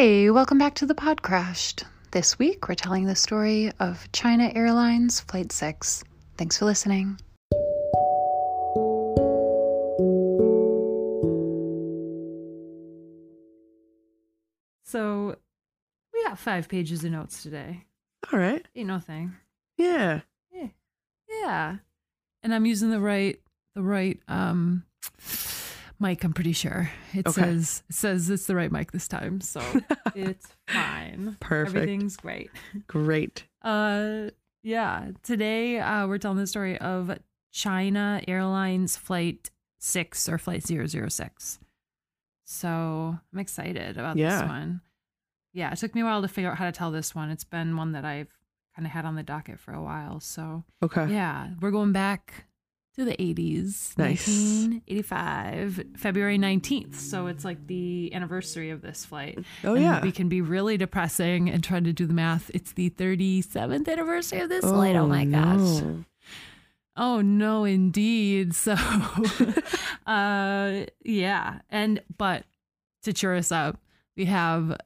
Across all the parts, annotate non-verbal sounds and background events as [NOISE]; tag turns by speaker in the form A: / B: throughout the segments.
A: Hey, welcome back to the Pod Crashed. This week, we're telling the story of China Airlines Flight 6. Thanks for listening.
B: So we got five pages of notes today.
C: All right.
B: Ain't no thing.
C: Yeah.
B: Yeah. Yeah. And I'm using the right the right um mic, I'm pretty sure. It
C: Okay.
B: says it says it's the right mic this time. So [LAUGHS] it's fine.
C: Perfect.
B: Everything's great.
C: Great.
B: Uh yeah. Today uh we're telling the story of China Airlines flight six or flight 006. So I'm excited about this
C: Yeah.
B: one. Yeah, it took me a while to figure out how to tell this one. It's been one that I've kind of had on the docket for a while. So
C: Okay.
B: yeah, we're going back to the 80s.
C: Nice.
B: 1985, February 19th. So it's like the anniversary of this flight.
C: Oh
B: And
C: yeah.
B: We can be really depressing and try to do the math. It's the 37th anniversary of this flight. Oh my gosh.
C: no.
B: Oh no, indeed. [LAUGHS] So, uh, yeah, and but to cheer us up, we have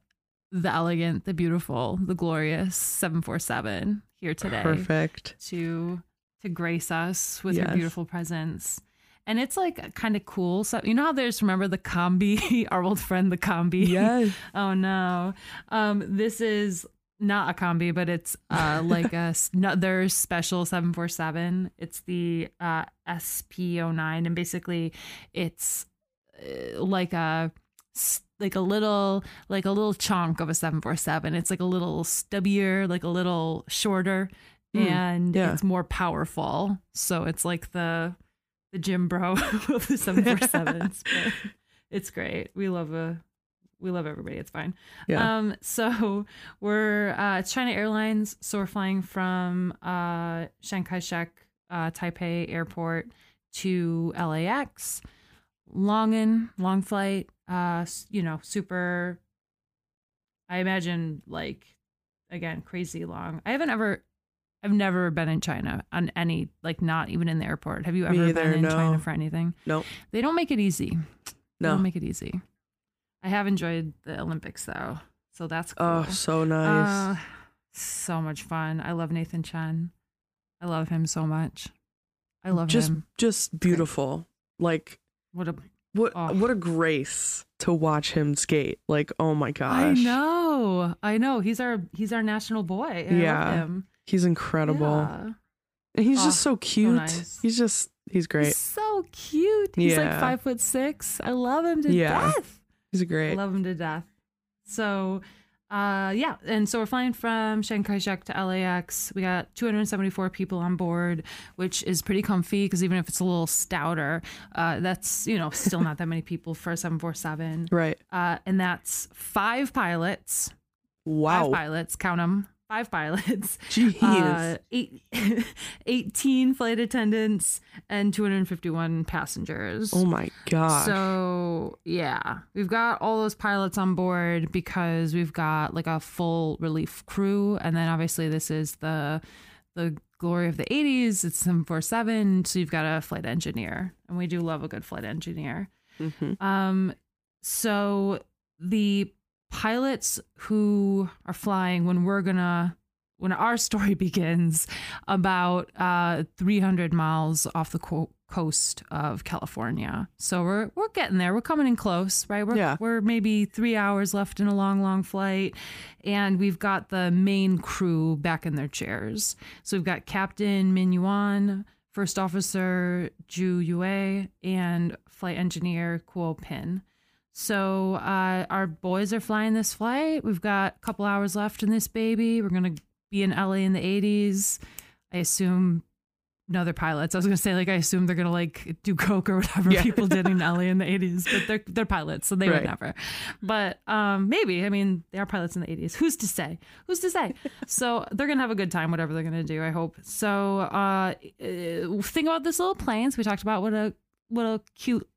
B: the elegant, the beautiful, the glorious seven four seven here today
C: Perfect.
B: to to grace us with her
C: Yes.
B: beautiful presence. And it's like kind of cool. So you know how there's remember the combi, [LAUGHS] our old friend the combi.
C: Yes. [LAUGHS]
B: oh no. Um, this is not a combi, but it's uh [LAUGHS] like a another special 747. It's the uh SP09 and basically it's uh, like a like a little like a little chunk of a 747. It's like a little stubbier, like a little shorter
C: Hmm,
B: and
C: yeah.
B: it's more powerful. So it's like the the Gym Bro [LAUGHS] of the 747s. [LAUGHS] but it's great. We love a we love everybody. It's fine.
C: Yeah.
B: Um, so [LAUGHS] we're uh, it's China Airlines. So we're flying from uh, Chiang Kai-shek uh, Taipei Airport to LAX. Long in, long flight. Uh, you know, super. I imagine like, again, crazy long. I haven't ever. I've never been in China on any like not even in the airport. Have you ever
C: either,
B: been in
C: no.
B: China for anything?
C: Nope.
B: They don't make it easy. No. They
C: No.
B: don't make it easy. I have enjoyed the Olympics though, so that's cool.
C: Oh, so nice.
B: Uh, so much fun. I love Nathan Chen. I love him so much. I love
C: just
B: him.
C: just beautiful. Like
B: What a
C: what
B: Oh.
C: what a grace to watch him skate. Like, oh my gosh.
B: I know. I know. He's our he's our national boy. I
C: Yeah. He's incredible.
B: Yeah.
C: And he's
B: Oh,
C: just so cute.
B: nice.
C: He's just he's great.
B: He's so cute. He's like five foot six. I love him to
C: Yeah.
B: death.
C: He's
B: I
C: great.
B: love him to death. So, uh, yeah, and so we're flying from Chiang Kai-shek to LAX. We got 274 people on board, which is pretty comfy because even if it's a little stouter, uh, that's you know still not that many [LAUGHS] people for a 747.
C: right.
B: Uh, and that's five pilots.
C: Wow.
B: Five pilots. Count them. Five pilots. [LAUGHS]
C: Jeez.
B: Uh, eight, [LAUGHS] 18 flight attendants and 251 passengers.
C: oh my God.
B: So yeah, we've got all those pilots on board because we've got like a full relief crew, and then obviously this is the the glory of the '80s. It's 747, so you've got a flight engineer, and we do love a good flight engineer.
C: Mhm.
B: Um, so the pilots who are flying when we're gonna when our story [LAUGHS] begins about uh 300 miles off the co- coast of California. So we're we're getting there. We're coming in close, right? We're
C: Yeah.
B: we're maybe 3 hours left in a long long flight and we've got the main crew back in their chairs. So we've got Captain Min Yuan, First Officer Ju Yue, and Flight Engineer Kuo Pin. So uh, our boys are flying this flight. We've got a couple hours left in this baby. We're gonna be in LA in the 80s. I assume no, they're pilots. I was gonna say like I assume they're gonna like do coke or whatever
C: Yeah.
B: people did in [LAUGHS] LA in the 80s, but they're they're pilots, so they would never. But um, maybe. I mean, they are pilots in the 80s. Who's to say? Who's to say? [LAUGHS] so they're gonna have a good time, whatever they're gonna do. I hope. So uh, uh, think about this little plane. So we talked about what a what a cute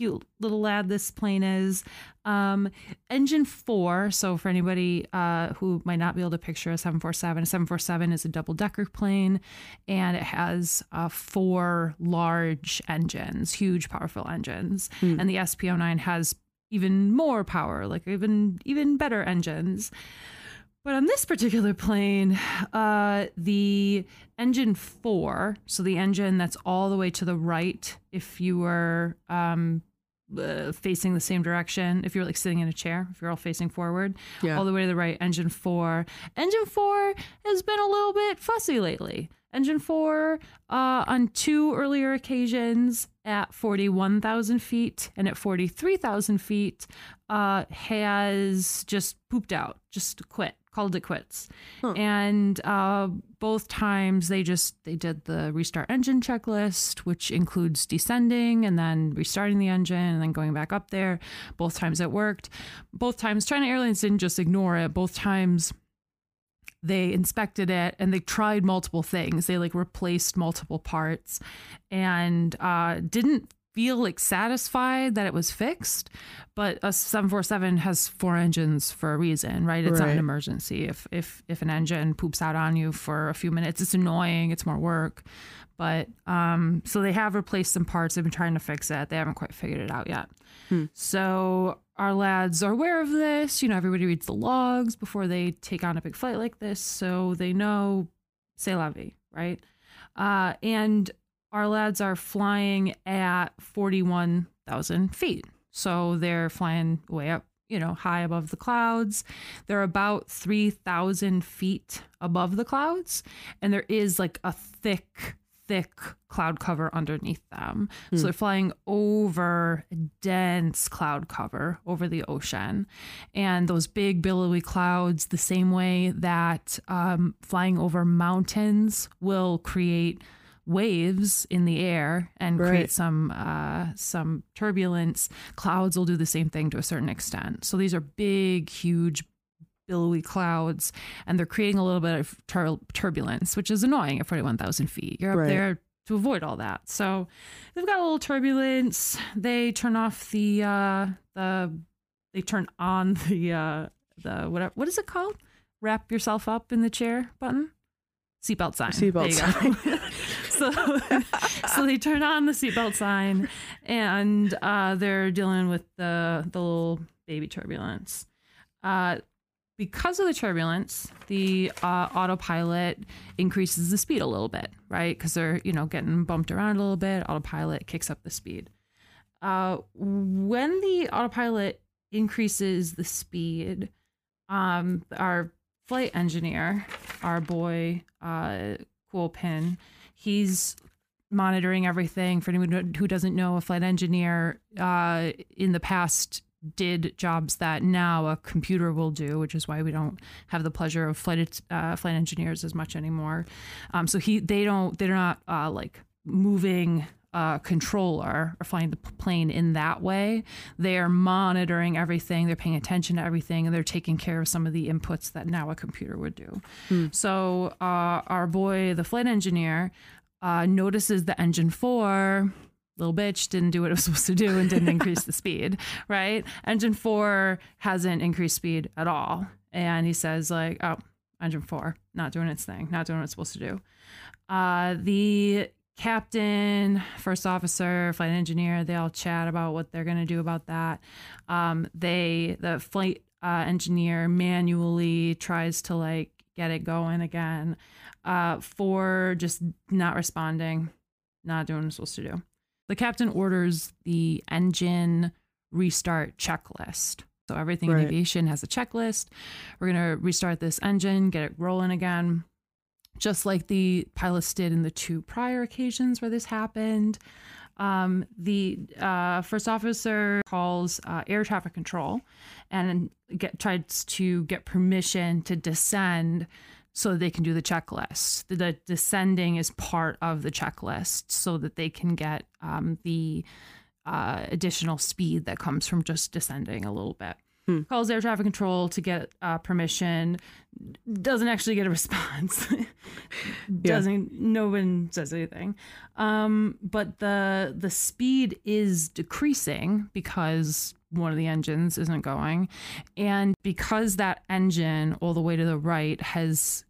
B: cute little lad this plane is. Um, engine four. So for anybody uh, who might not be able to picture a 747, a 747 is a double decker plane and it has uh, four large engines, huge, powerful engines.
C: Hmm.
B: And the SP09 has even more power, like even even better engines. But on this particular plane, uh, the engine four, so the engine that's all the way to the right, if you were um, uh, facing the same direction, if you're like sitting in a chair, if you're all facing forward,
C: Yeah.
B: all the way to the right, engine four. Engine four has been a little bit fussy lately. Engine four, uh, on two earlier occasions at 41,000 feet and at 43,000 feet, uh, has just pooped out, just quit, called it quits.
C: Huh.
B: And uh, both times they just they did the restart engine checklist, which includes descending and then restarting the engine and then going back up there. Both times it worked. Both times China Airlines didn't just ignore it. Both times they inspected it and they tried multiple things. They like replaced multiple parts and uh, didn't feel like satisfied that it was fixed. But a 747 has four engines for a reason, right? It's not an emergency. If if if an engine poops out on you for a few minutes, it's annoying. It's more work. But um, so they have replaced some parts. They've been trying to fix it. They haven't quite figured it out yet. So our lads are aware of this. You know, everybody reads the logs before they take on a big flight like this, so they know c'est la vie, right? Uh, and our lads are flying at forty-one thousand feet, so they're flying way up, you know, high above the clouds. They're about three thousand feet above the clouds, and there is like a thick thick cloud cover underneath them. So they're flying over dense cloud cover over the ocean. And those big billowy clouds, the same way that um, flying over mountains will create waves in the air and
C: Right.
B: create some uh, some turbulence. Clouds will do the same thing to a certain extent. So these are big, huge billowy clouds and they're creating a little bit of tur- turbulence, which is annoying at 41,000 feet. You're up
C: Right.
B: there to avoid all that. So they've got a little turbulence. They turn off the, uh, the, they turn on [LAUGHS] the, uh, the, whatever, what is it called? Wrap yourself up in the chair button? Seatbelt sign.
C: Seatbelt
B: go. [LAUGHS] so, [LAUGHS] so they turn on the seatbelt sign and uh, they're dealing with the, the little baby turbulence. Uh, because of the turbulence, the uh, autopilot increases the speed a little bit, right? Because they're you know getting bumped around a little bit. Autopilot kicks up the speed. Uh, when the autopilot increases the speed, um, our flight engineer, our boy uh, Kuo Pin, he's monitoring everything. For anyone who doesn't know, a flight engineer uh, in the past did jobs that now a computer will do, which is why we don't have the pleasure of flight uh, flight engineers as much anymore. Um, so he they don't they're not uh, like moving a controller or flying the plane in that way. They are monitoring everything. They're paying attention to everything, and they're taking care of some of the inputs that now a computer would do. So uh, our boy, the flight engineer, uh, notices the engine four little bitch didn't do what it was [LAUGHS] supposed to do and didn't increase the speed, right? Engine four hasn't increased speed at all. And he says, like, oh, engine four, not doing its thing, not doing what it's supposed to do. Uh, the captain, first officer, flight engineer, they all chat about what they're going to do about that. Um, they, the flight uh, engineer manually tries to like get it going again. Uh, for just not responding, not doing what it's supposed to do. The captain orders the engine restart checklist. So everything in aviation has a checklist. We're going to restart this engine, get it rolling again. Just like the pilots did in the two prior occasions where this happened. Um, the uh, first officer calls uh, air traffic control and get, tries to get permission to descend so they can do the checklist. The, descending is part of the checklist so that they can get um, the uh, additional speed that comes from just descending a little bit.
C: Hmm.
B: Calls air traffic control to get uh, permission. Doesn't actually get a [LAUGHS] response. Doesn't. No one says anything. Um, but the the speed is decreasing because one of the engines isn't going, and because that engine all the way to the right has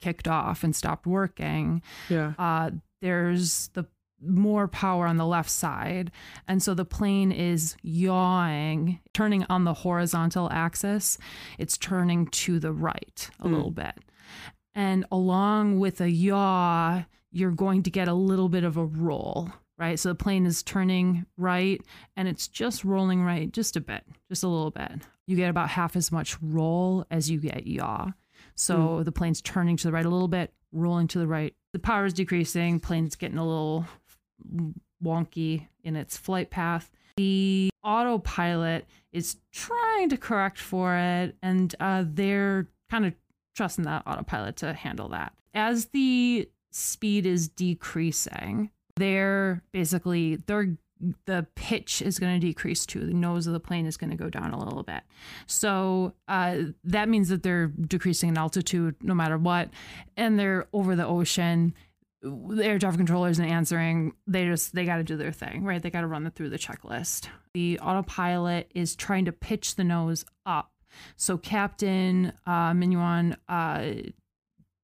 B: kicked off and stopped working,
C: Yeah.
B: uh, there's the more power on the left side. And so the plane is yawing, turning on the horizontal axis. It's turning to the right a
C: Mm.
B: little bit. And along with a yaw, you're going to get a little bit of a roll, right? So the plane is turning right and it's just rolling right just a bit, just a little bit. You get about half as much roll as you get yaw. So the plane's turning to the right a little bit, rolling to the right. The power is decreasing, plane's getting a little wonky in its flight path. The autopilot is trying to correct for it, and uh, they're kind of trusting that autopilot to handle that. As the speed is decreasing, they're basically they're the pitch is going to decrease too. The nose of the plane is going to go down a little bit. So uh, that means that they're decreasing in altitude no matter what, and they're over the ocean. The air traffic controller isn't answering. They just they got to do their thing, right? They got to run it through the checklist. The autopilot is trying to pitch the nose up. So Captain uh, uh,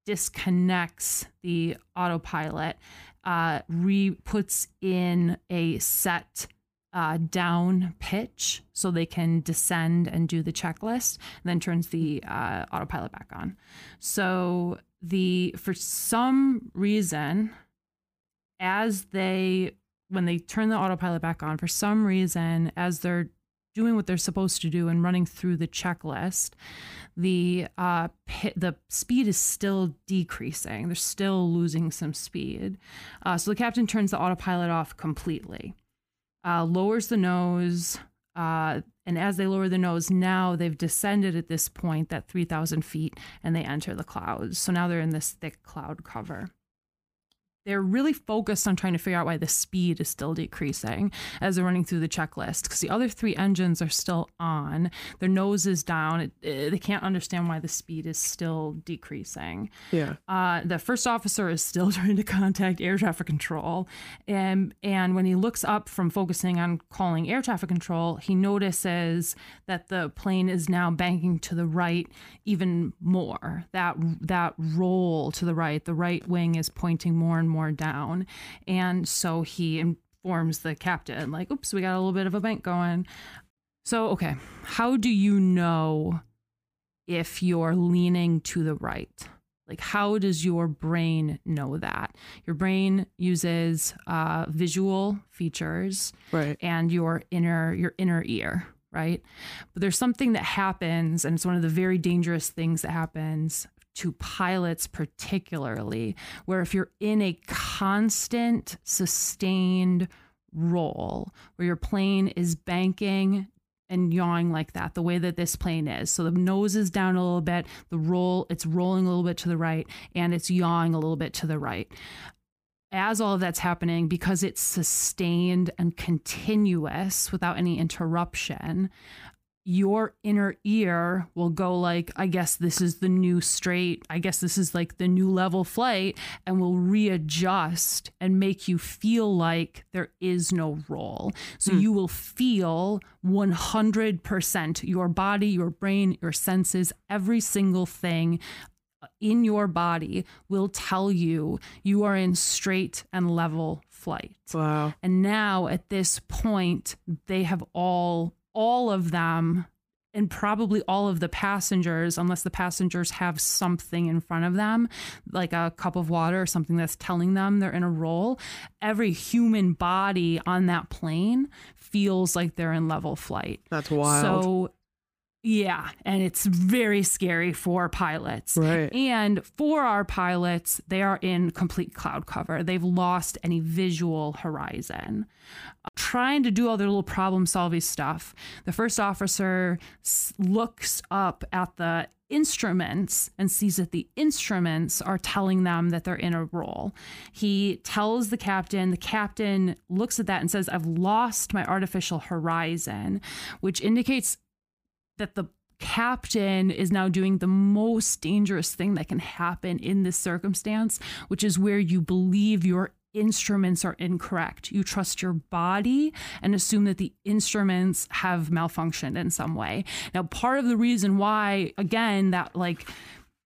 B: disconnects the autopilot, uh, re puts in a set uh, down pitch so they can descend and do the checklist, and then turns the uh, autopilot back on. So the for some reason, as they when they turn the autopilot back on, for some reason, as they're doing what they're supposed to do and running through the checklist, the uh, the speed is still decreasing. They're still losing some speed. Uh, so the captain turns the autopilot off completely, uh, lowers the nose, uh, and as they lower the nose, now they've descended at this point, that 3,000 feet, and they enter the clouds. So now they're in this thick cloud cover they're really focused on trying to figure out why the speed is still decreasing as they're running through the checklist because the other three engines are still on. Their nose is down. It, it- they can't understand why the speed is still decreasing.
C: Yeah.
B: uh, the first officer is still [LAUGHS] trying to contact air traffic control and and when he looks up from focusing on calling air traffic control he notices that the plane is now banking to the right even more. That that roll to the right the right wing is pointing more and more down. And so he informs the captain like oops we got a little bit of a bank going. So okay how do you know if you're leaning to the right? Like how does your brain know that? Your brain uses uh, visual features
C: Right.
B: and your inner your inner ear right? But there's something that happens and it's one of the very dangerous things that happens to pilots particularly where if you're in a constant sustained roll where your plane is banking and yawing like that the way that this plane is. So the nose is down a little bit the roll it's rolling a little bit to the right and it's yawing a little bit to the right. As all of that's happening because it's sustained and continuous without any interruption your inner ear will go like i guess this is the new straight i guess this is like the new level flight and will readjust and make you feel like there is no roll so hmm. you will feel 100% your body your brain your senses every single thing uh, in your body will tell you you are in straight and level flight.
C: Wow.
B: and now at this point, they have all, all of them, and probably all of the passengers, unless the passengers have something in front of them, like a cup of water or something that's telling them they're in a roll, every human body on that plane feels like they're in level flight.
C: That's wild.
B: So, yeah, and it's very scary for pilots.
C: Right.
B: And for our pilots, they are in complete cloud cover. They've lost any visual horizon. Trying to do all their little problem solving stuff, the first officer s- looks up at the instruments and sees that the instruments are telling them that they're in a roll. He tells the captain, the captain looks at that and says, I've lost my artificial horizon, which indicates that the captain is now doing the most dangerous thing that can happen in this circumstance, which is where you believe your instruments are incorrect. You trust your body and assume that the instruments have malfunctioned in some way. Now, part of the reason why, again, that like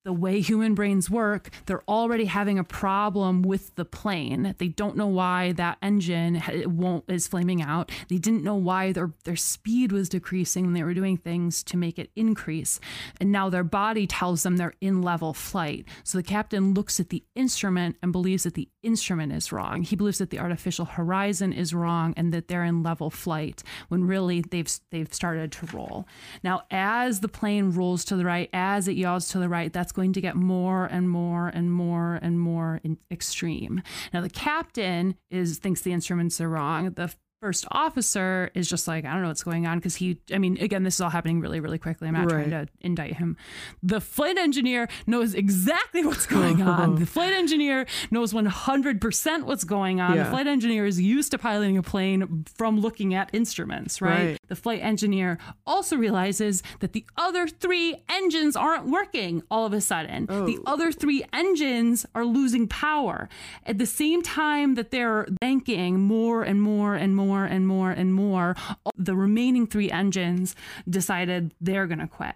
B: the way human brains work, they're already having a problem with the plane. They don't know why that engine won't is flaming out. They didn't know why their their speed was decreasing they were doing things to make it increase. And now their body tells them they're in level flight. So the captain looks at the instrument and believes that the instrument is wrong. He believes that the artificial horizon is wrong and that they're in level flight when really they've they've started to roll. Now as the plane rolls to the right, as it yaws to the right, that's going to get more and more and more and more extreme. Now the captain is thinks the instruments are wrong. The first officer is just like, I don't know what's going on because he, I mean, again, this is all happening really, really quickly. I'm not right. trying to indict him. The flight engineer knows exactly what's going [LAUGHS] on. the flight engineer knows 100% what's going on. Yeah. The flight engineer is used to piloting a plane from looking at instruments, right? right? The flight engineer also realizes that the other three engines aren't working all of a sudden. Oh. The other three engines are losing power. At the same time that they're banking more and more and more more and more and more. The remaining three engines decided they're going to quit.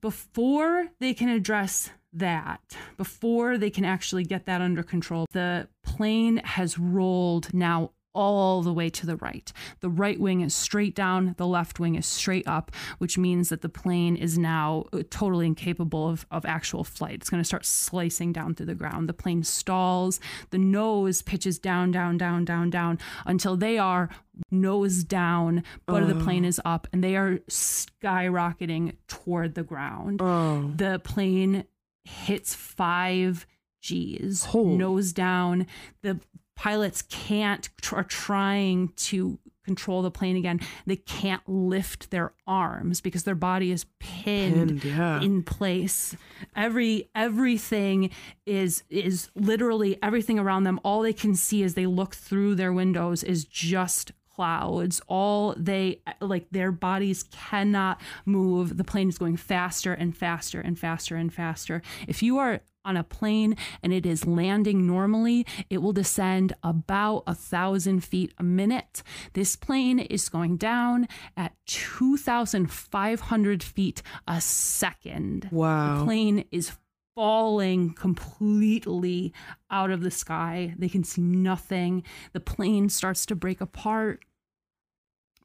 B: Before they can address that, before they can actually get that under control, the plane has rolled now all the way to the right. The right wing is straight down, the left wing is straight up, which means that the plane is now uh, totally incapable of, of actual flight. It's going to start slicing down through the ground. The plane stalls, the nose pitches down, down, down, down, down until they are nose down, butt of the plane is up, and they are skyrocketing toward the ground.
C: Oh.
B: The plane hits five G's, oh. nose down. The pilots can't are trying to control the plane again they can't lift their arms because their body is pinned,
C: pinned yeah.
B: in place. Every everything is is literally everything around them. All they can see as they look through their windows is just clouds. All they like their bodies cannot move. The plane is going faster and faster and faster and faster. If you are on a plane and it is landing normally, it will descend about a thousand feet a minute. This plane is going down at 2,500 feet a second.
C: Wow.
B: The plane is falling completely out of the sky. They can see nothing. The plane starts to break apart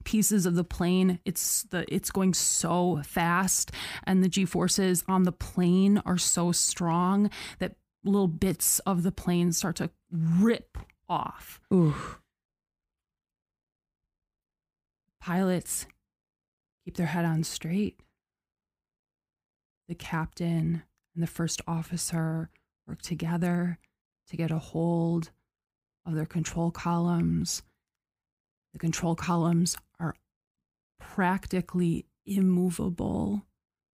B: pieces of the plane. It's the it's going so fast and the g forces on the plane are so strong that little bits of the plane start to rip off.
C: Ooh.
B: pilots keep their head on straight. The captain and the first officer work together to get a hold of their control columns. The control columns practically immovable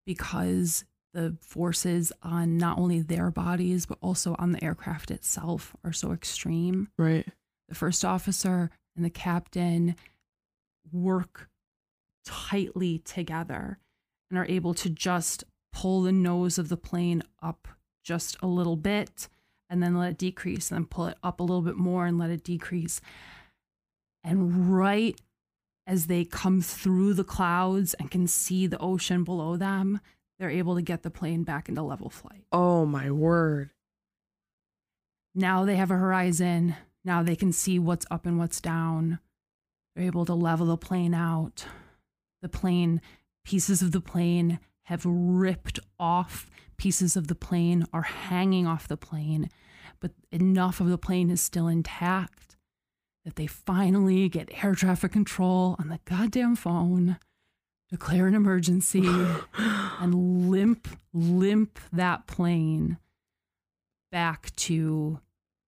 B: because the forces on not only their bodies, but also on the aircraft itself are so extreme.
C: Right.
B: The first officer and the captain work tightly together and are able to just pull the nose of the plane up just a little bit and then let it decrease and then pull it up a little bit more and let it decrease. And right as they come through the clouds and can see the ocean below them, they're able to get the plane back into level flight.
C: Oh, my word.
B: Now they have a horizon. Now they can see what's up and what's down. They're able to level the plane out. The plane, pieces of the plane have ripped off. Pieces of the plane are hanging off the plane, but enough of the plane is still intact that they finally get air traffic control on the goddamn phone, declare an emergency, [GASPS] and limp, limp that plane back to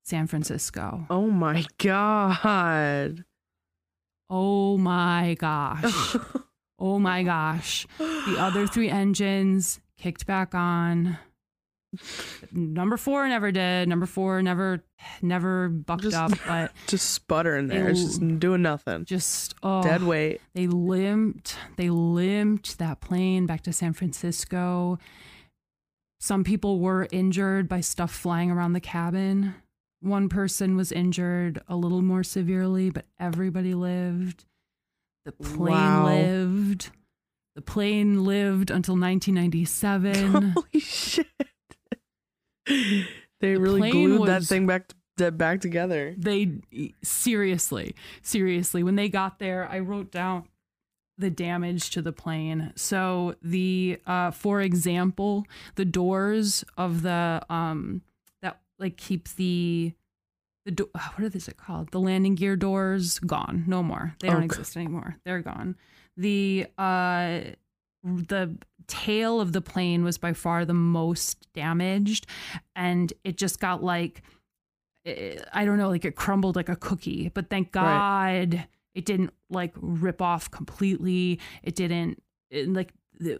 B: San Francisco.
C: Oh my God.
B: Oh my gosh. [LAUGHS] oh my gosh. The other three engines kicked back on. Number four never did. Number four never never bucked
C: just,
B: up, but [LAUGHS]
C: just sputtering there. They, it's just doing nothing.
B: Just oh,
C: dead weight.
B: They limped. They limped that plane back to San Francisco. Some people were injured by stuff flying around the cabin. One person was injured a little more severely, but everybody lived. The plane wow. lived. The plane lived until 1997. [LAUGHS]
C: Holy shit. [LAUGHS] They really
B: plane
C: glued that thing back to, back together.
B: They seriously, seriously, when they got there, I wrote down the damage to the plane. So the uh for example, the doors of the um that like keep the the do- uh, what is it called? The landing gear doors gone. No more. They don't
C: Okay.
B: exist anymore. They're gone. The uh the tail of the plane was by far the most damaged and it just got like eh, I don't know, like it crumbled like a cookie. But thank God it didn't like rip off completely. It didn't it, like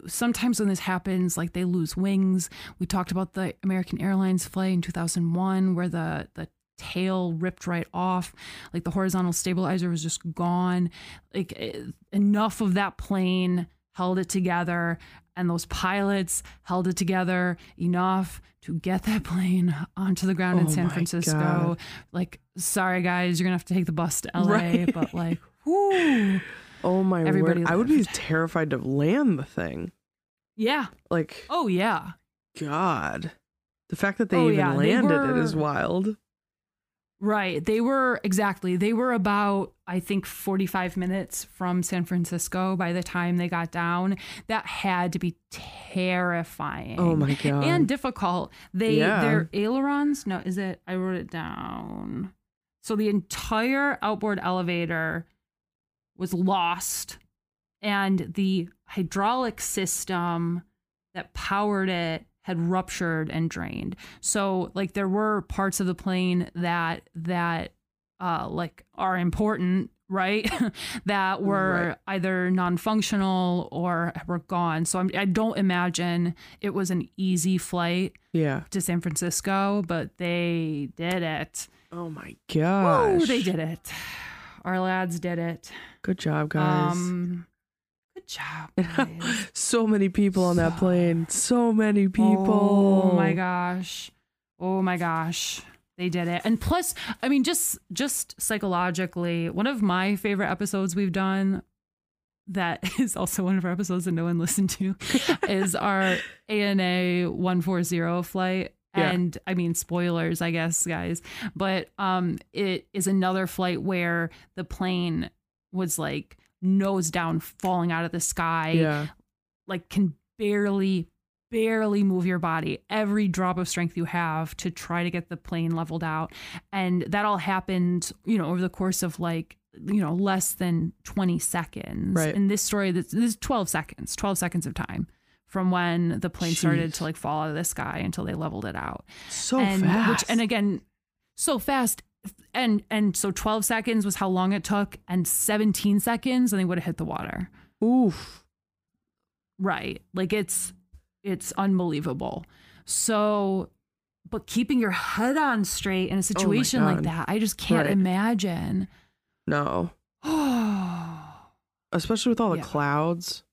B: sometimes when this happens, like they lose wings. We talked about the American Airlines flight in 2001 where the the tail ripped right off like the horizontal stabilizer was just gone like eh, enough of that plane held it together and those pilots held it together enough to get that [LAUGHS] plane onto the ground in
C: Oh
B: San Francisco
C: God.
B: like sorry guys you're gonna have to take the bus to LA
C: Right.
B: but like [LAUGHS] whoo
C: Oh my
B: Everybody
C: word! I would be terrified to land the thing.
B: yeah
C: Like
B: oh yeah
C: God, the fact that they
B: Oh,
C: even
B: yeah, they
C: landed it is wild.
B: Right. They were exactly. They were about I think 45 minutes from San Francisco by the time they got down. That had to be terrifying.
C: Oh my god!
B: And difficult. They
C: Yeah.
B: their ailerons, no, is it I wrote it down. So the entire outboard elevator was lost and the hydraulic system that powered it had ruptured and drained. So like there were parts of the plane that that uh like are important, right? [LAUGHS] that were
C: Right.
B: either non-functional or were gone. So I'm, I don't imagine it was an easy flight
C: yeah.
B: to San Francisco, but they did it.
C: Oh my gosh!
B: Oh, they did it. Our lads did it.
C: Good job, guys.
B: Um, job, [LAUGHS]
C: so many people on that plane. So many people.
B: Oh my gosh. Oh my gosh. They did it. And plus, I mean, just just psychologically, one of my favorite episodes we've done that [LAUGHS] is also one of our episodes that no one listened to [LAUGHS] is our ANA 140 flight.
C: Yeah.
B: And I mean spoilers, I guess, guys. But um it is another flight where the plane was like nose down falling out of the sky
C: Yeah.
B: like can barely barely move your body every drop of strength you have to try to get the plane leveled out and that all happened you know over the course of like you know less than 20 seconds
C: Right.
B: in this story this, this is 12 seconds 12 seconds of time from when the plane started to like fall out of the sky until they leveled it out
C: So
B: and
C: fast.
B: which and again so fast and and so 12 seconds was how long it took and 17 seconds and they would have hit the water
C: Oof.
B: Right. Like it's it's unbelievable. So but keeping your head on straight in a oh situation like that, I just can't
C: Right.
B: imagine.
C: No.
B: Oh. [SIGHS]
C: Especially with all the
B: Yeah.
C: clouds.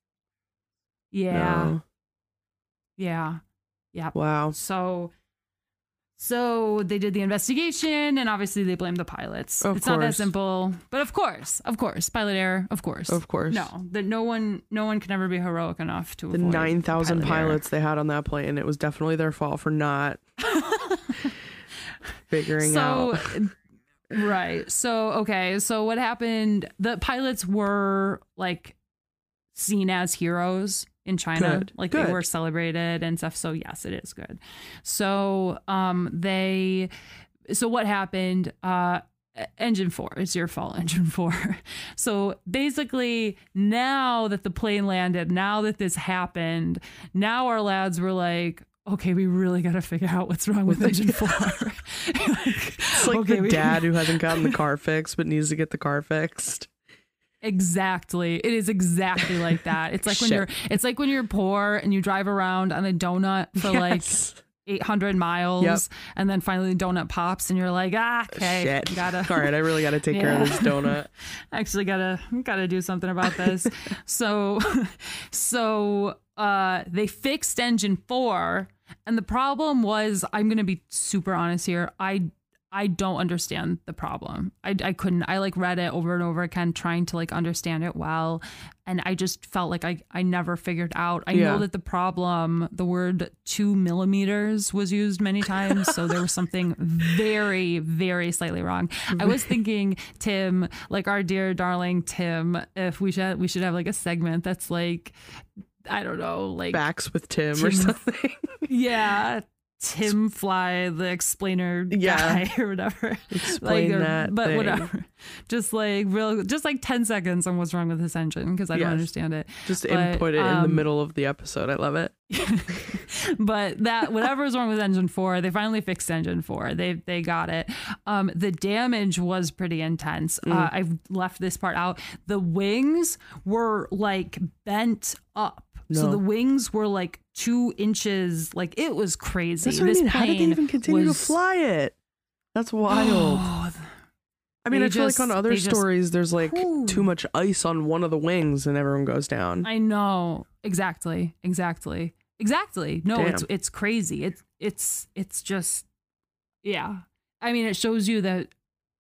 B: yeah.
C: No.
B: Yeah. Yeah.
C: Wow.
B: So so they did the investigation and obviously they blamed the pilots.
C: Of
B: it's not that
C: course.
B: simple. But of course, of course, pilot error, of course.
C: Of course.
B: No, that no one no one can ever be heroic enough to
C: The
B: avoid
C: 9,000
B: pilot error.
C: pilots they had on that plane, it was definitely their fault for not [LAUGHS] figuring
B: so
C: out.
B: right so okay so what happened the pilots were like seen as heroes in china
C: Good,
B: like
C: good.
B: they were celebrated and stuff. So yes it is good. So um they so what happened uh engine 4 it's your fault [LAUGHS] engine 4 so basically now that the plane landed now that this happened now our lads were like okay we really got to figure out what's wrong with [LAUGHS] engine 4 [LAUGHS]
C: It's like
B: okay,
C: the
B: we-
C: dad who hasn't gotten the car fixed but needs to get the car fixed.
B: Exactly. It is exactly like that. It's like when you're [LAUGHS] it's like when you're poor and you drive around on a donut for
C: Yes.
B: like 800 miles
C: Yep.
B: and then finally the donut pops and you're like, "Ah, okay,
C: Shit.
B: gotta
C: All right, I really got to take care of this [LAUGHS] donut. [LAUGHS]
B: actually gotta gotta do something about this." so so uh they fixed engine 4 and the problem was I'm going to be super honest here. I I don't understand the problem. I, I couldn't. I like read it over and over again, trying to like understand it well. And I just felt like I, I never figured out. I
C: Yeah.
B: know that the problem, the word two millimeters was used many times. so there was something [LAUGHS] very, very slightly wrong. I was thinking, Tim, like our dear darling Tim, if we should we should have like a segment that's like I don't know, like
C: Backs with Tim, or something. [LAUGHS]
B: yeah, Tim Fly, the explainer
C: Yeah.
B: guy [LAUGHS] or whatever.
C: Explain
B: or-
C: that.
B: but
C: thing.
B: whatever. [LAUGHS] Just like real, just like ten seconds on what's wrong with this engine because I don't understand it.
C: Just
B: but,
C: input it in the
B: um,
C: middle of the episode. I love it. [LAUGHS]
B: but that whatever was wrong with engine four, they finally fixed engine four. They they got it. Um, the damage was pretty intense.
C: Mm.
B: Uh, I've left this part out. The wings were like bent up. So the wings were like two inches. Like it was crazy.
C: That's what I
B: this
C: mean. How did they even continue
B: was-
C: to fly it? That's oh, wild.
B: Oh,
C: I mean,
B: they
C: I feel like on other
B: they just-
C: stories, there's like
B: Whew.
C: too much ice on one of the wings and everyone goes down.
B: I know exactly, exactly, exactly. No, it's
C: Damn.
B: it's crazy. It's it's it's just yeah. I mean, it shows you that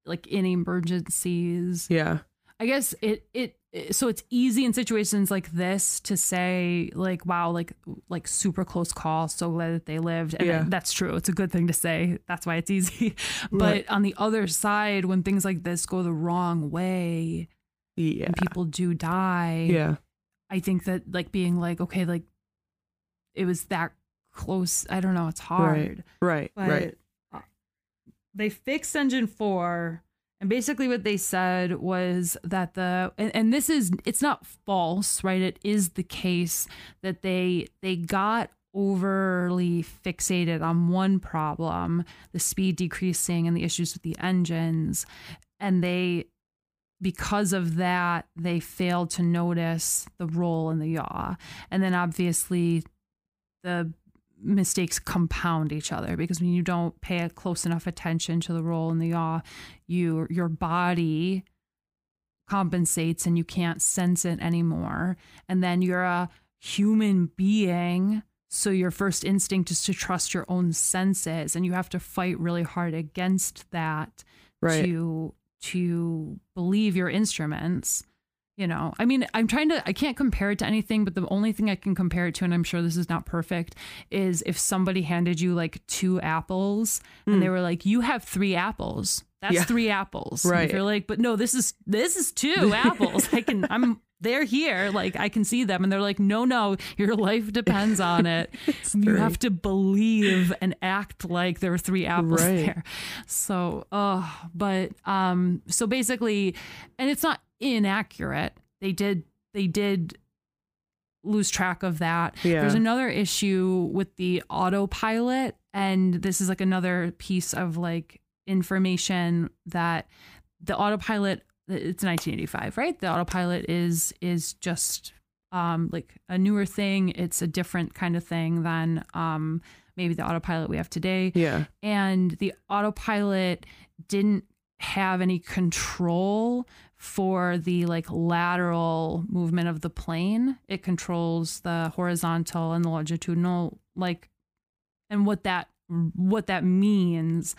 B: like in emergencies,
C: yeah.
B: I guess it it- so it's easy in situations like this to say like wow like like super close call so glad that they lived and
C: Yeah.
B: that's true it's a good thing to say that's why it's easy [LAUGHS] but
C: Right.
B: on the other side when things like this go the wrong way
C: Yeah.
B: and people do die
C: Yeah.
B: I think that like being like, okay, like it was that close. I don't know. It's hard.
C: Right.
B: But
C: right.
B: uh, they fixed engine four. And basically what they said was that the and, and this is it's not false, right? It is the case that they they got overly fixated on one problem, the speed decreasing and the issues with the engines, and they because of that, they failed to notice the roll in the yaw. And then obviously the mistakes compound each other because when you don't pay a close enough attention to the roll in the yaw, you your body compensates and you can't sense it anymore. And then you're a human being. So your first instinct is to trust your own senses and you have to fight really hard against that
C: Right.
B: to to believe your instruments you know i mean i'm trying to i can't compare it to anything but the only thing i can compare it to and i'm sure this is not perfect is if somebody handed you like two apples and they were like you have three apples that's
C: Hmm. Yeah.
B: three apples And
C: Right.
B: if you're like but no this is this is two [LAUGHS] apples i can i'm they're here like i can see them and they're like no no your life depends on it [LAUGHS] you have to believe and act like there are three apples
C: Right.
B: there so uh but um so basically and it's not inaccurate. They did they did lose track of that.
C: Yeah.
B: there's another issue with the autopilot and this is like another piece of like information that the autopilot it's 1985 right? The autopilot is is just um like a newer thing. It's a different kind of thing than um maybe the autopilot we have today.
C: Yeah.
B: and the autopilot didn't have any control for the like lateral movement of the plane it controls the horizontal and the longitudinal like and what that what that means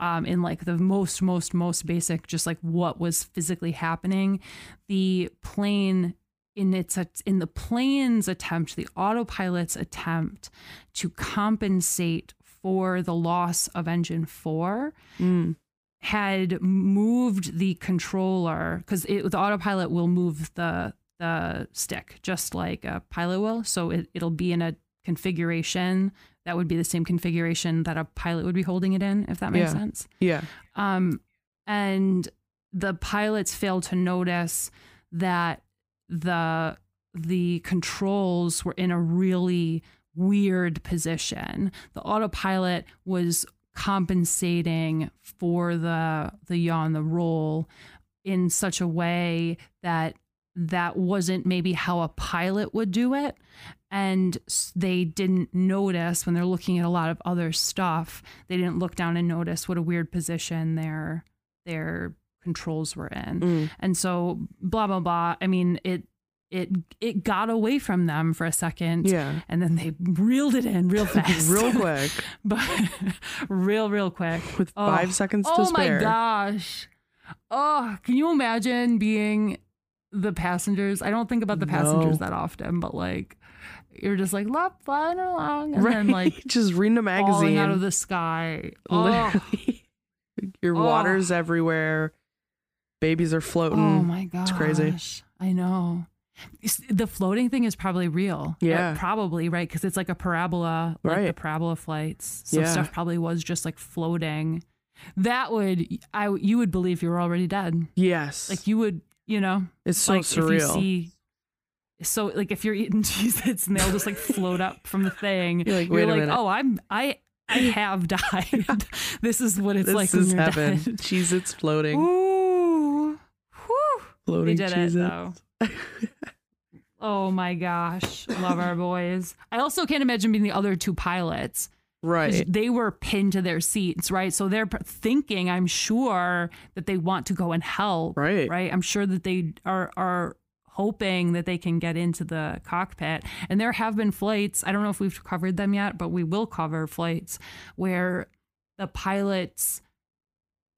B: um, in like the most most most basic just like what was physically happening the plane in its in the plane's attempt the autopilot's attempt to compensate for the loss of engine 4
C: Mm.
B: Had moved the controller because the autopilot will move the the stick just like a pilot will so it, it'll be in a configuration that would be the same configuration that a pilot would be holding it in if that makes
C: Yeah.
B: sense
C: Yeah.
B: um, and the pilots failed to notice that the the controls were in a really weird position. The autopilot was compensating for the the yaw and the roll in such a way that that wasn't maybe how a pilot would do it. And they didn't notice when they're looking at a lot of other stuff they didn't look down and notice what a weird position their their controls were in.
C: Mm.
B: and so blah blah blah. I mean it it it got away from them for a second.
C: Yeah.
B: And then they reeled it in real [LAUGHS] fast.
C: Real quick. [LAUGHS]
B: but [LAUGHS] real, real quick.
C: With
B: Oh.
C: five seconds to
B: Oh
C: spare.
B: my gosh. Oh, can you imagine being the passengers? I don't think about the passengers
C: No.
B: that often, but like you're just like love flying along and
C: right.
B: then like
C: just reading a magazine.
B: out of the sky. Oh,
C: Literally. Your
B: Oh.
C: water's everywhere. Babies are floating.
B: oh my gosh.
C: It's crazy.
B: I know. The floating thing is probably real. Uh,
C: Yeah.
B: probably, right? Because it's like a parabola, like the
C: Right.
B: parabola flights. So
C: Yeah.
B: stuff probably was just like floating. That would, I, you would believe you were already dead.
C: yes.
B: Like you would, you know,
C: it's so
B: like if you
C: surreal.
B: see, so like if you're eating [LAUGHS] Cheez-Its and they'll just like float up from the thing,
C: You're like,
B: you're
C: wait a
B: like,
C: minute.
B: oh, I'm, I, I have [LAUGHS] died. [LAUGHS] this is what it's
C: this
B: like
C: is
B: when you're
C: heaven. Cheez Its floating.
B: Ooh, whew. They did it
C: Cheez-Its.
B: though. Oh my gosh, love our boys. I also can't imagine being the other two pilots. 'cause
C: Right.
B: They were pinned to their seats, right? So they're thinking, I'm sure, that they want to go and help.
C: Right.
B: Right. I'm sure that they are are hoping that they can get into the cockpit. And there have been flights. I don't know if we've covered them yet, but we will cover flights where the pilots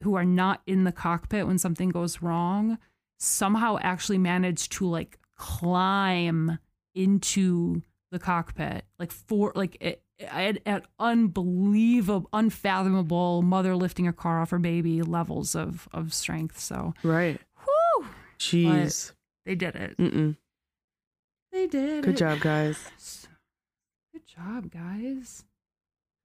B: who are not in the cockpit when something goes wrong somehow actually managed to like climb into the cockpit like for like it, at, at unbelievable unfathomable mother lifting a car off her baby levels of of strength so
C: Right.
B: whew,
C: Jeez.
B: they did it
C: Mm-mm.
B: they did
C: Good
B: it.
C: job, guys.
B: good job guys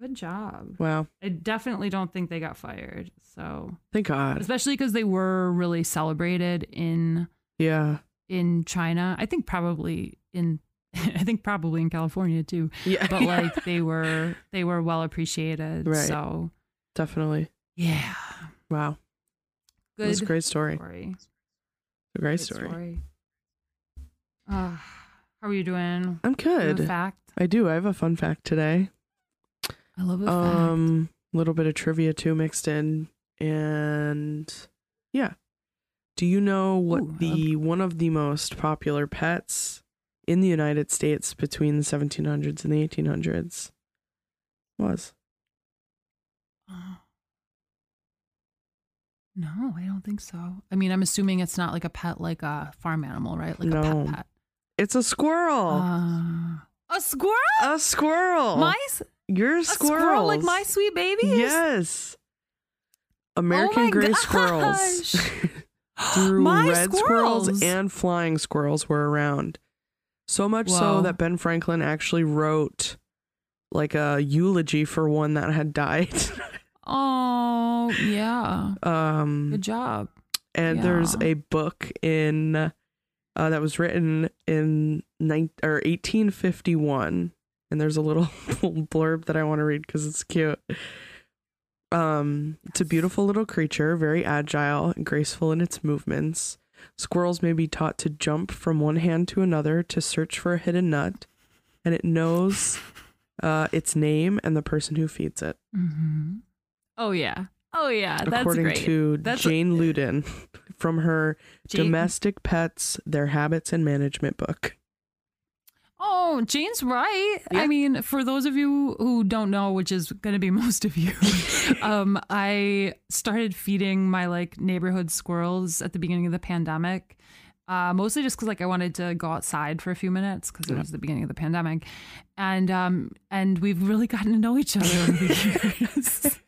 B: good job
C: Wow.
B: i definitely don't think they got fired so
C: Thank God.
B: especially because they were really celebrated in
C: Yeah.
B: in China. I think probably in [LAUGHS] I think probably in California too.
C: Yeah.
B: But [LAUGHS] like they were they were well appreciated.
C: Right.
B: So
C: Definitely.
B: yeah.
C: Wow. It
B: Good
C: was a great story.
B: story.
C: A great
B: Good
C: story.
B: Uh, how are you doing?
C: I'm good.
B: fact.
C: I do. I have a fun fact today.
B: I love a.
C: Um, a little bit of trivia too mixed in, and yeah. Do you know what
B: Ooh,
C: the one of the most popular pets in the United States between the 1700s and the 1800s was?
B: Uh, no, I don't think so. I mean, I'm assuming it's not like a pet, like a farm animal, right? Like a pet pet.
C: It's a squirrel.
B: Uh, a squirrel?
C: a squirrel.
B: My s-
C: Your
B: a squirrel like my sweet babies?
C: Yes. American
B: Oh
C: gray [LAUGHS]
B: gosh.
C: squirrels. [LAUGHS] Through [GASPS]
B: my
C: red squirrels.
B: squirrels
C: and flying squirrels were around. So much so that Ben Franklin actually wrote like a eulogy for one that had died. [LAUGHS]
B: Oh yeah,
C: um
B: good job.
C: and there's a book in uh, that was written in nine, or 1851 and there's a little [LAUGHS] blurb that I want to read cuz it's cute. Um it's a beautiful little creature, very agile and graceful in its movements. Squirrels may be taught to jump from one hand to another to search for a hidden nut, and it knows uh, its name and the person who feeds it.
B: hmm Oh yeah, oh yeah. That's
C: according
B: great.
C: to
B: That's-
C: Jane Loudon from her
B: Jane-
C: Domestic Pets, Their Habits and Management book.
B: Oh, Jane's right.
C: Yeah.
B: I mean, for those of you who don't know, which is going to be [LAUGHS] most of you, [LAUGHS] um, I started feeding my like neighborhood squirrels at the beginning of the pandemic. Uh, mostly just because like I wanted to go outside for a few minutes because it was the beginning of the pandemic, and um and we've really [LAUGHS] gotten to know each other over the years.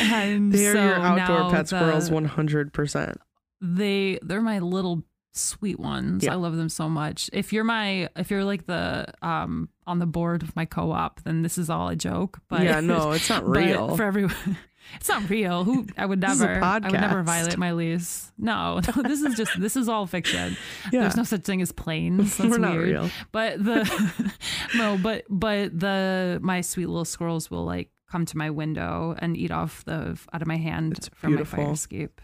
B: and
C: They are
B: so
C: your outdoor pet squirrels 100%.
B: they they're my little sweet ones.
C: Yeah.
B: I love them so much. If you're my if you're like the um on the board of my co-op, then this is all a joke. But
C: yeah, no, it's not [LAUGHS] real.
B: for everyone. [LAUGHS] It's not real. Who I would
C: This is a
B: never I would never violate my lease. No, [LAUGHS] no, this is just this is all fiction.
C: yeah,
B: There's no such thing as planes. That's
C: we're not
B: weird.
C: real.
B: But the no, but but the my sweet little squirrels will like come to my window and eat off the out of my hand
C: It's
B: from my fire escape.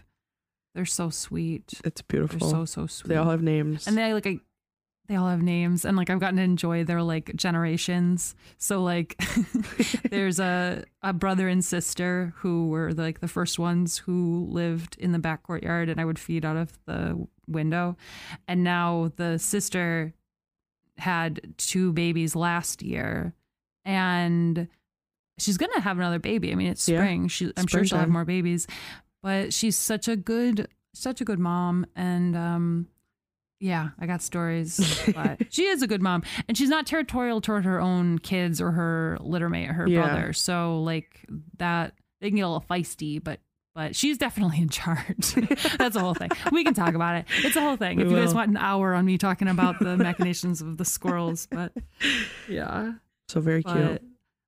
B: They're so sweet.
C: It's
B: They're
C: beautiful.
B: so so sweet.
C: they all have names.
B: and they like I, they all have names and like I've gotten to enjoy their like generations. So like [LAUGHS] there's a a brother and sister who were like the first ones who lived in the back courtyard and I would feed out of the window. And now the sister had two babies last year, and she's gonna have another baby. I mean, it's
C: Yeah.
B: spring. She, I'm sure she'll have more babies, but she's such a good, such a good mom, and um, yeah, I got stories. But [LAUGHS] she is a good mom, and she's not territorial toward her own kids or her litter mate, her
C: Yeah.
B: brother. So like that, they can get a little feisty, but. But she's definitely in charge. [LAUGHS] That's a whole thing. We can talk about it. It's a whole thing.
C: We
B: if you guys want an hour on me talking about the machinations of the squirrels, but [LAUGHS] yeah,
C: So very cute.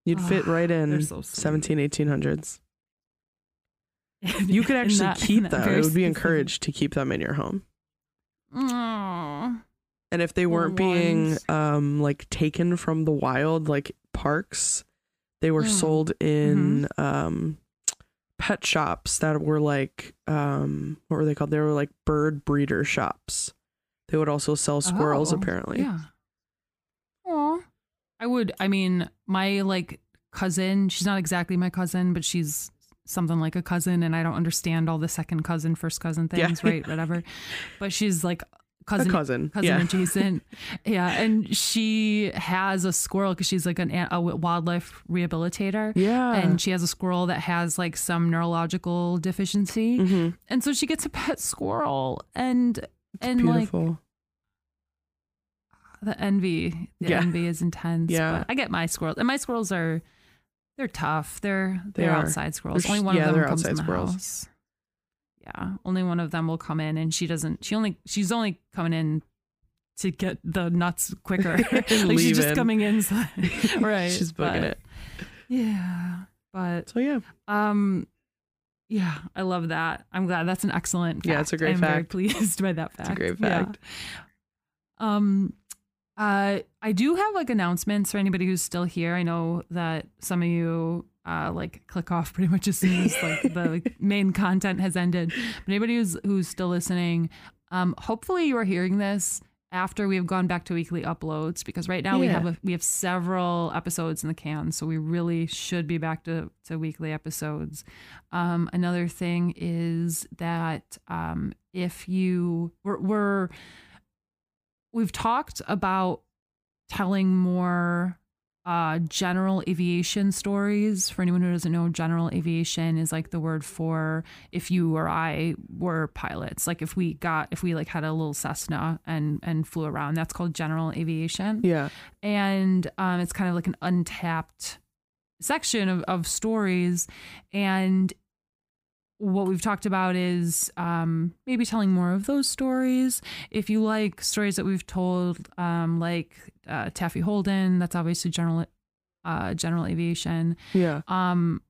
C: You'd fit
B: Ah,
C: right in
B: they're so
C: 17, 1800s. [LAUGHS] You could actually
B: that-
C: keep them. It would be encouraged to keep them in your home.
B: Aw.
C: And if they weren't being um like taken from the wild like parks, they were
B: Mm.
C: sold in
B: Mm-hmm.
C: um pet shops that were like um what were they called? They were like bird breeder shops. They would also sell squirrels
B: Oh,
C: apparently.
B: Yeah. Aw. I would. I mean, my like cousin. She's not exactly my cousin, but she's something like a cousin, and I don't understand all the second cousin, first cousin
C: Yeah.
B: things, right? Whatever. [LAUGHS] But she's like
C: A
B: cousin.
C: cousin.
B: Cousin
C: yeah.
B: adjacent, [LAUGHS] yeah, and she has a squirrel because she's like an a wildlife rehabilitator,
C: Yeah.
B: and she has a squirrel that has like some neurological deficiency,
C: Mhm.
B: and so she gets a pet squirrel, and and like the envy the
C: Yeah.
B: envy is intense
C: Yeah.
B: but i get my squirrels and my squirrels are they're tough they're
C: They
B: they're
C: are.
B: outside squirrels
C: They're
B: only one
C: yeah,
B: of them comes in the
C: squirrels.
B: house yeah only one of them will come in and she doesn't she only she's only coming in to get the nuts quicker [LAUGHS] [LAUGHS] like she's just coming in [LAUGHS] right
C: She's booking it.
B: yeah but
C: So yeah.
B: um yeah i love that i'm glad that's an excellent fact.
C: Yeah, it's a great
B: i'm very pleased by that fact
C: It's a great
B: Yeah.
C: fact.
B: Um, uh, I do have like announcements for anybody who's still here. I know that some of you uh like click off pretty much as soon as like the [LAUGHS] main content has ended. But anybody who's who's still listening, um, hopefully you are hearing this after we have gone back to weekly uploads because right now we have a, we have several episodes in the can, so we really should be back to to weekly episodes. Um, another thing is that um, if you we're, we're we've talked about telling more uh general aviation stories. For anyone who doesn't know general aviation is like the word for if you or i were pilots. Like if we got if we like had a little cessna and and flew around that's called general aviation.
C: Yeah.
B: and um, it's kind of like an untapped section of, of stories. And what we've talked about is um, maybe telling more of those stories if you like stories that we've told um, like uh, taffy holden that's obviously general uh, general aviation
C: Yeah.
B: um,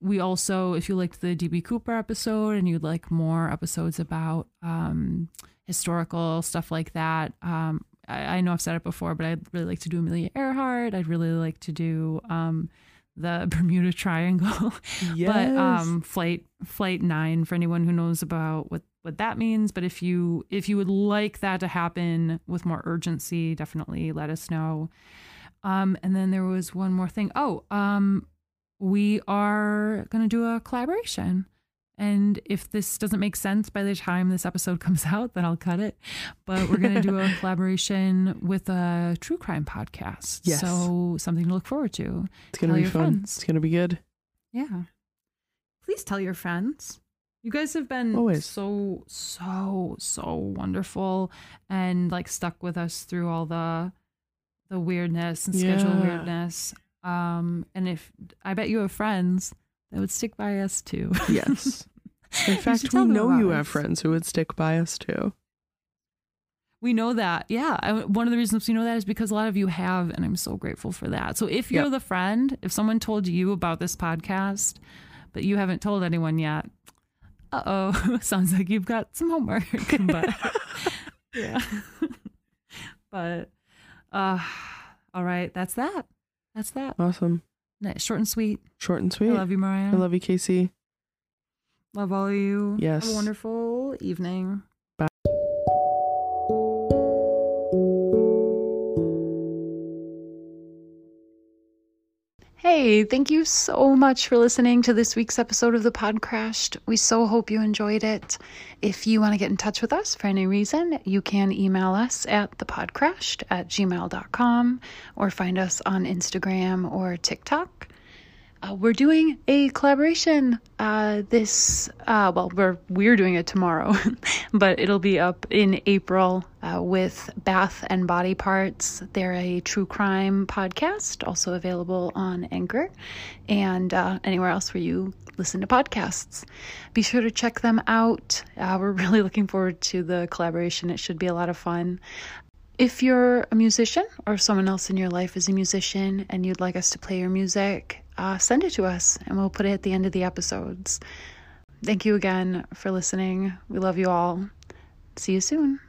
B: we also, if you liked the DB Cooper episode and you'd like more episodes about um, historical stuff like that, um, I, I know I've said it before, but I'd really like to do Amelia Earhart. I'd really like to do um, the [LAUGHS] Bermuda Triangle,
C: Yes.
B: but um, flight flight nine for anyone who knows about what what that means. But if you if you would like that to happen with more urgency, definitely let us know. Um, and then there was one more thing. Oh, um, we are going to do a collaboration. And if this doesn't make sense by the time this episode [LAUGHS] comes out, then I'll cut it. But we're going to do a [LAUGHS] collaboration with a true crime podcast.
C: Yes.
B: So something to look forward to.
C: it's gonna be fun.
B: friends.
C: It's gonna be good.
B: Yeah. Please tell your friends. You guys have been
C: Always.
B: so, so, so wonderful and like stuck with us through all the the weirdness and schedule
C: Yeah.
B: weirdness. Um, and if I bet you have friends that would stick by us too.
C: Yes. [LAUGHS] In fact, we know you
B: us.
C: have friends who would stick by us too.
B: We know that. Yeah. I, one of the reasons we know that is because a lot of you have, and I'm so grateful for that. So if you're
C: Yep.
B: the friend, if someone told you about this podcast, but you haven't told anyone yet, uh oh, [LAUGHS] sounds like you've got some homework. [LAUGHS] but [LAUGHS] yeah. but uh all right, that's that. That's that.
C: Awesome.
B: Nice, Short and sweet.
C: Short and sweet.
B: I love you, Mariah.
C: I love you, Casey.
B: Love all of you. Have
C: Yes.
B: a wonderful evening.
A: Bye.
B: Hey, thank you so much for listening to this week's episode of the Podcrashed. We so hope you enjoyed it. If you want to get in touch with us for any reason, you can email us at thepodcrashed at gmail.com or find us on Instagram or TikTok. Uh, we're doing a collaboration uh, this uh, well we're we're doing it tomorrow [LAUGHS] but it'll be up in april uh, with bath and body parts. They're a true crime podcast also available on anchor. And uh, anywhere else where you listen to podcasts. Be sure to check them out. Uh, we're [LAUGHS] really looking forward to the collaboration. It should be a lot of fun. If you're a musician or someone else in your life is a musician and you'd like us to play your music, uh, send it to us and we'll put it at the end of the episodes. Thank you again for listening. We love you all. See you soon.